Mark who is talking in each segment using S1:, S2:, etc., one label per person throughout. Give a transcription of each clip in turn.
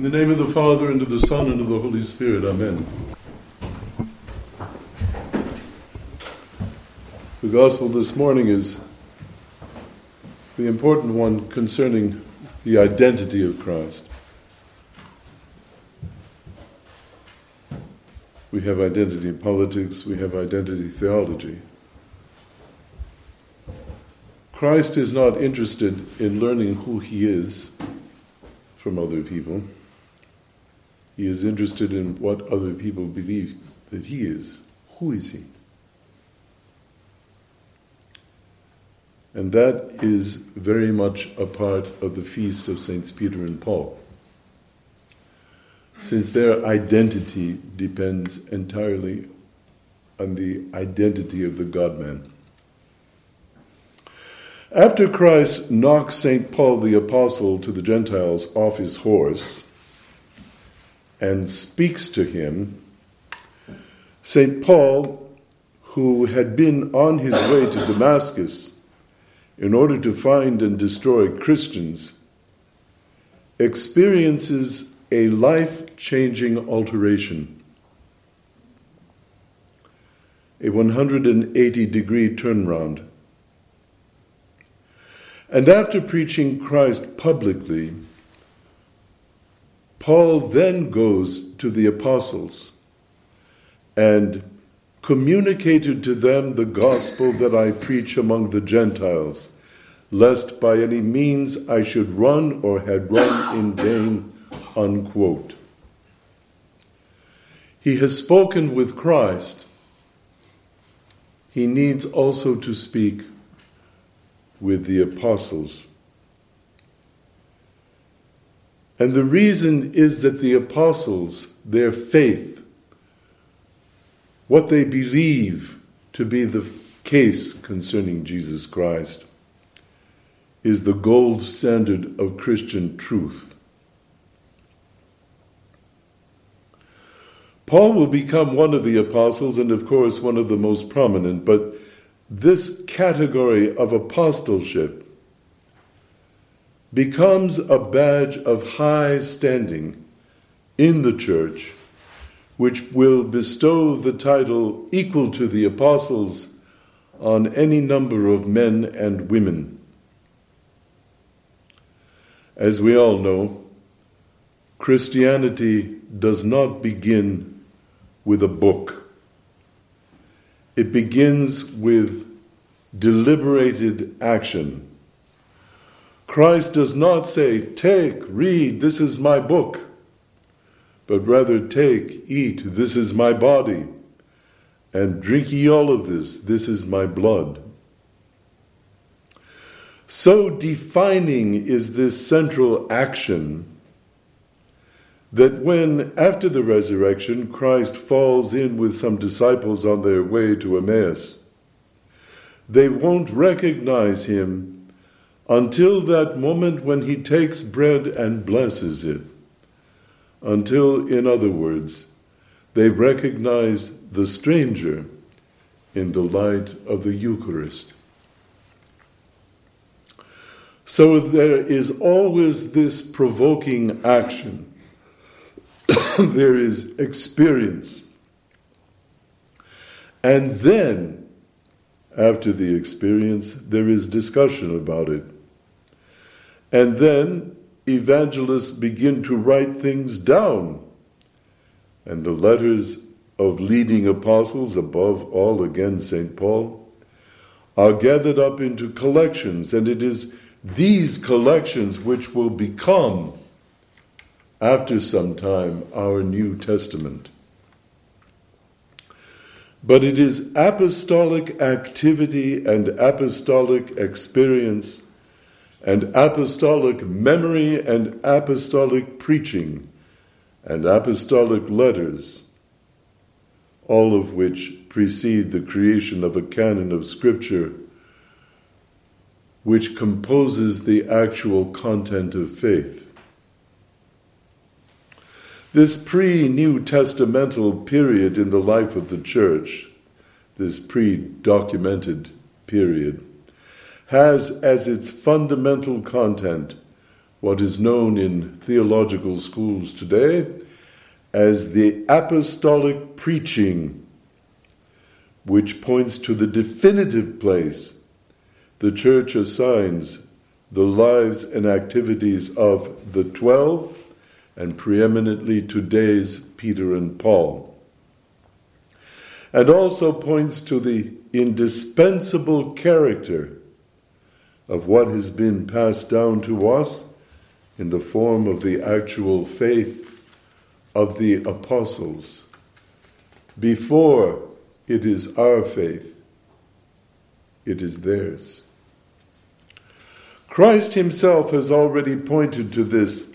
S1: In the name of the Father, and of the Son, and of the Holy Spirit. Amen. The Gospel this morning is the important one concerning the identity of Christ. We have identity in politics, we have identity theology. Christ is not interested in learning who he is from other people. He is interested in what other people believe that he is. Who is he? And that is very much a part of the feast of Saints Peter and Paul. Since their identity depends entirely on the identity of the God man. After Christ knocks St. Paul the Apostle to the Gentiles off his horse and speaks to him, St. Paul, who had been on his way to Damascus, in order to find and destroy Christians, experiences a life changing alteration, a 180 degree turnaround. And after preaching Christ publicly, Paul then goes to the apostles and communicated to them the gospel that I preach among the Gentiles, lest by any means I should run or had run in vain. Unquote. He has spoken with Christ. He needs also to speak with the apostles. And the reason is that the apostles, their faith, what they believe to be the case concerning Jesus Christ is the gold standard of Christian truth. Paul will become one of the apostles and, of course, one of the most prominent, but this category of apostleship becomes a badge of high standing in the church which will bestow the title equal to the apostles on any number of men and women. As we all know, Christianity does not begin with a book. It begins with deliberated action. Christ does not say, Take, read, this is my book but rather take, eat, this is my body, and drink ye all of this, this is my blood. So defining is this central action that when, after the resurrection, Christ falls in with some disciples on their way to Emmaus, they won't recognize him until that moment when he takes bread and blesses it until, in other words, they recognize the stranger in the light of the Eucharist. So there is always this provoking action. there is experience. And then, after the experience, there is discussion about it. And then evangelists begin to write things down. And the letters of leading apostles, above all, again, St. Paul, are gathered up into collections, and it is these collections which will become, after some time, our New Testament. But it is apostolic activity and apostolic experience and apostolic memory and apostolic preaching and apostolic letters, all of which precede the creation of a canon of Scripture which composes the actual content of faith. This pre New Testamental period in the life of the church, this pre documented period, has as its fundamental content what is known in theological schools today as the apostolic preaching, which points to the definitive place the church assigns the lives and activities of the twelve, and preeminently today's Peter and Paul. And also points to the indispensable character of what has been passed down to us in the form of the actual faith of the apostles. Before it is our faith, it is theirs. Christ himself has already pointed to this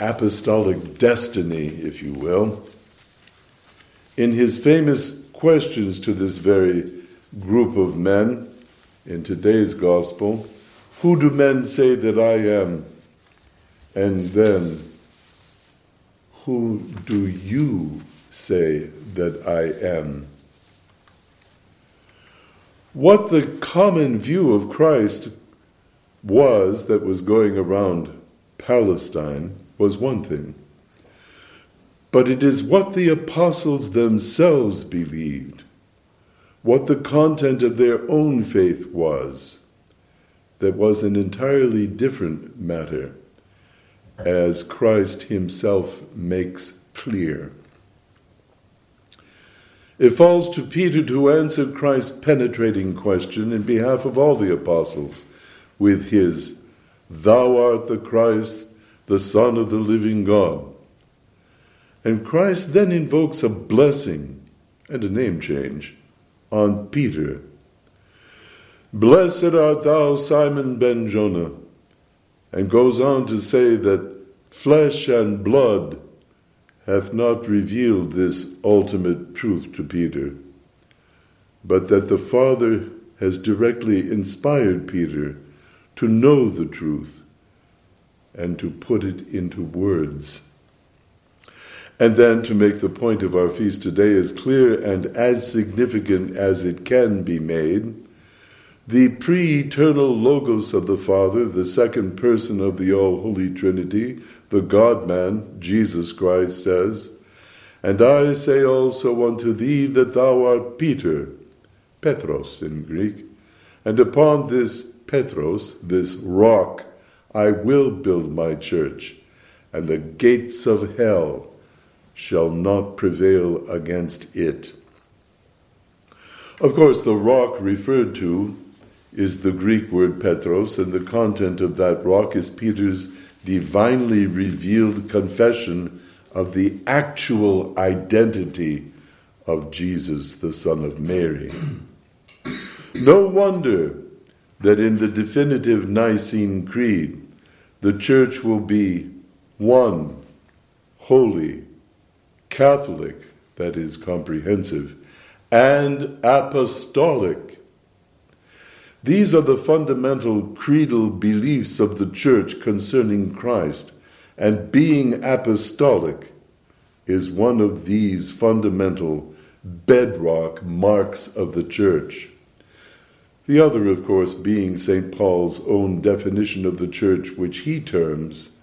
S1: apostolic destiny, if you will, in his famous questions to this very group of men in today's gospel Who do men say that I am? And then, Who do you say that I am? What the common view of Christ was that was going around Palestine was one thing. But it is what the apostles themselves believed, what the content of their own faith was, that was an entirely different matter, as Christ himself makes clear. It falls to Peter to answer Christ's penetrating question in behalf of all the apostles with his, Thou art the Christ, the Son of the living God. And Christ then invokes a blessing and a name change on Peter. Blessed art thou, Simon ben Jonah, and goes on to say that flesh and blood hath not revealed this ultimate truth to Peter, but that the Father has directly inspired Peter to know the truth and to put it into words. And then to make the point of our feast today as clear and as significant as it can be made, the pre eternal Logos of the Father, the second person of the All Holy Trinity, the God man, Jesus Christ, says, And I say also unto thee that thou art Peter, Petros in Greek, and upon this Petros, this rock, I will build my church, and the gates of hell shall not prevail against it. Of course, the rock referred to is the Greek word Petros, and the content of that rock is Peter's divinely revealed confession of the actual identity of Jesus, the Son of Mary. No wonder that in the definitive Nicene Creed, the Church will be one, holy, Catholic, that is comprehensive, and apostolic. These are the fundamental creedal beliefs of the Church concerning Christ, and being apostolic is one of these fundamental bedrock marks of the Church. The other, of course, being St. Paul's own definition of the church, which he terms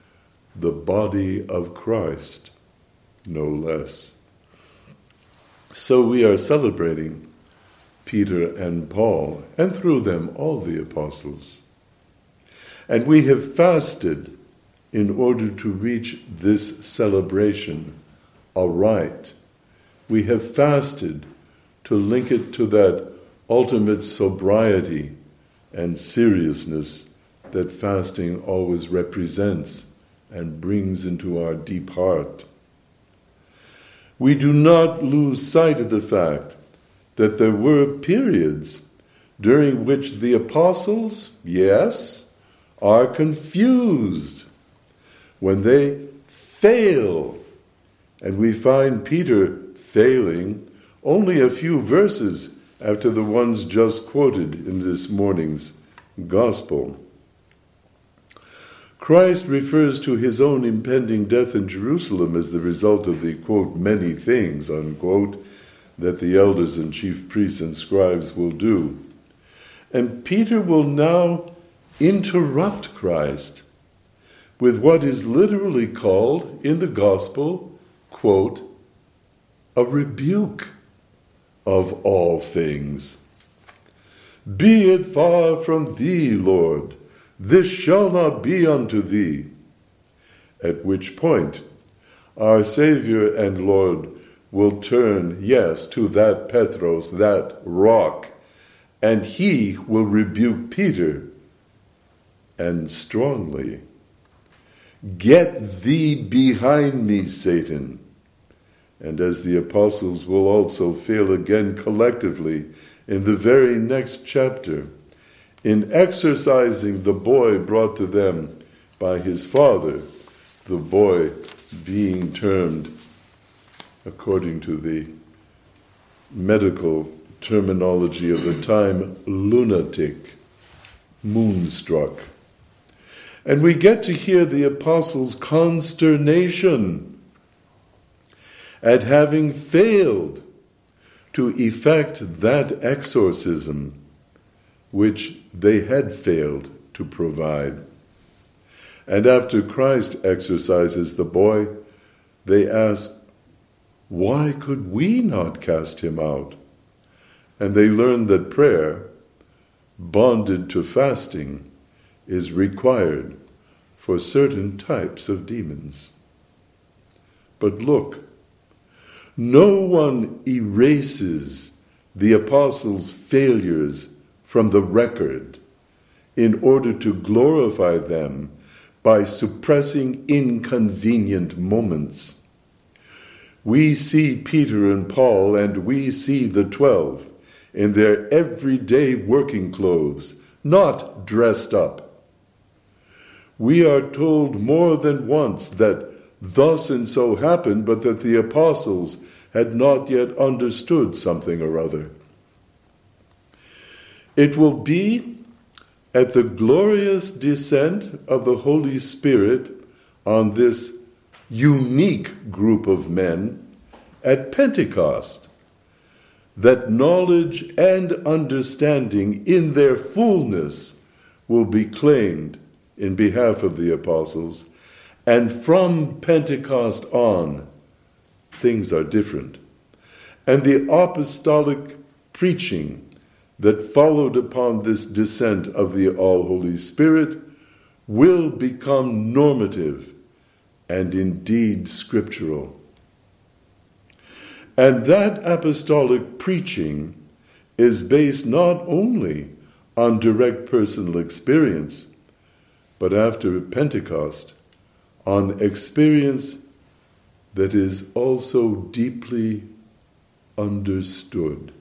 S1: the body of Christ, no less. So we are celebrating Peter and Paul, and through them all the apostles. And we have fasted in order to reach this celebration aright. We have fasted to link it to that ultimate sobriety and seriousness that fasting always represents and brings into our deep heart. We do not lose sight of the fact that there were periods during which the apostles, yes, are confused when they fail. And we find Peter failing only a few verses after the ones just quoted in this morning's Gospel. Christ refers to his own impending death in Jerusalem as the result of the, quote, many things, unquote, that the elders and chief priests and scribes will do. And Peter will now interrupt Christ with what is literally called in the gospel, quote, a rebuke of all things. Be it far from thee, Lord, this shall not be unto thee. At which point, our Savior and Lord will turn, yes, to that Petros, that rock, and he will rebuke Peter, and strongly. Get thee behind me, Satan. And as the apostles will also fail again collectively in the very next chapter, in exorcising the boy brought to them by his father, the boy being termed, according to the medical terminology of the time, lunatic, moonstruck. And we get to hear the apostles' consternation at having failed to effect that exorcism which they had failed to provide. And after Christ exorcises the boy, they ask, Why could we not cast him out? And they learn that prayer, bonded to fasting, is required for certain types of demons. But look, no one erases the apostles' failures from the record in order to glorify them by suppressing inconvenient moments. We see Peter and Paul, and we see the twelve in their everyday working clothes, not dressed up. We are told more than once that thus and so happened, but that the apostles had not yet understood something or other. It will be at the glorious descent of the Holy Spirit on this unique group of men at Pentecost that knowledge and understanding in their fullness will be claimed in behalf of the apostles, and from Pentecost on, things are different. And the apostolic preaching that followed upon this descent of the All Holy Spirit will become normative and indeed scriptural. And that apostolic preaching is based not only on direct personal experience, but after Pentecost, on experience that is also deeply understood.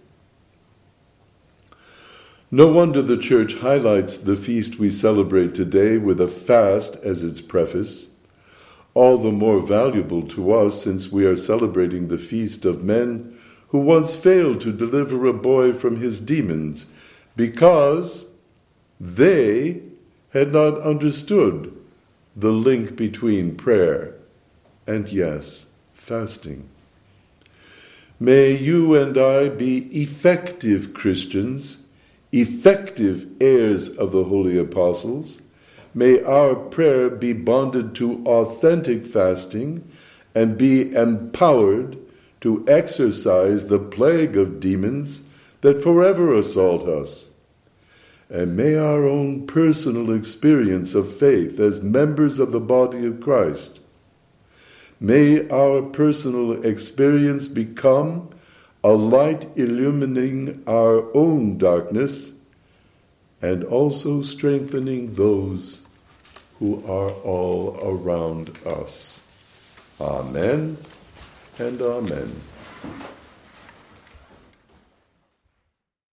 S1: No wonder the Church highlights the feast we celebrate today with a fast as its preface all the more valuable to us since we are celebrating the feast of men who once failed to deliver a boy from his demons because they had not understood the link between prayer and, yes, fasting. May you and I be effective Christians, effective heirs of the holy apostles May our prayer be bonded to authentic fasting and be empowered to exorcise the plague of demons that forever assault us. And may our own personal experience of faith as members of the body of Christ, may our personal experience become a light illumining our own darkness and also strengthening those who are all around us. Amen and Amen.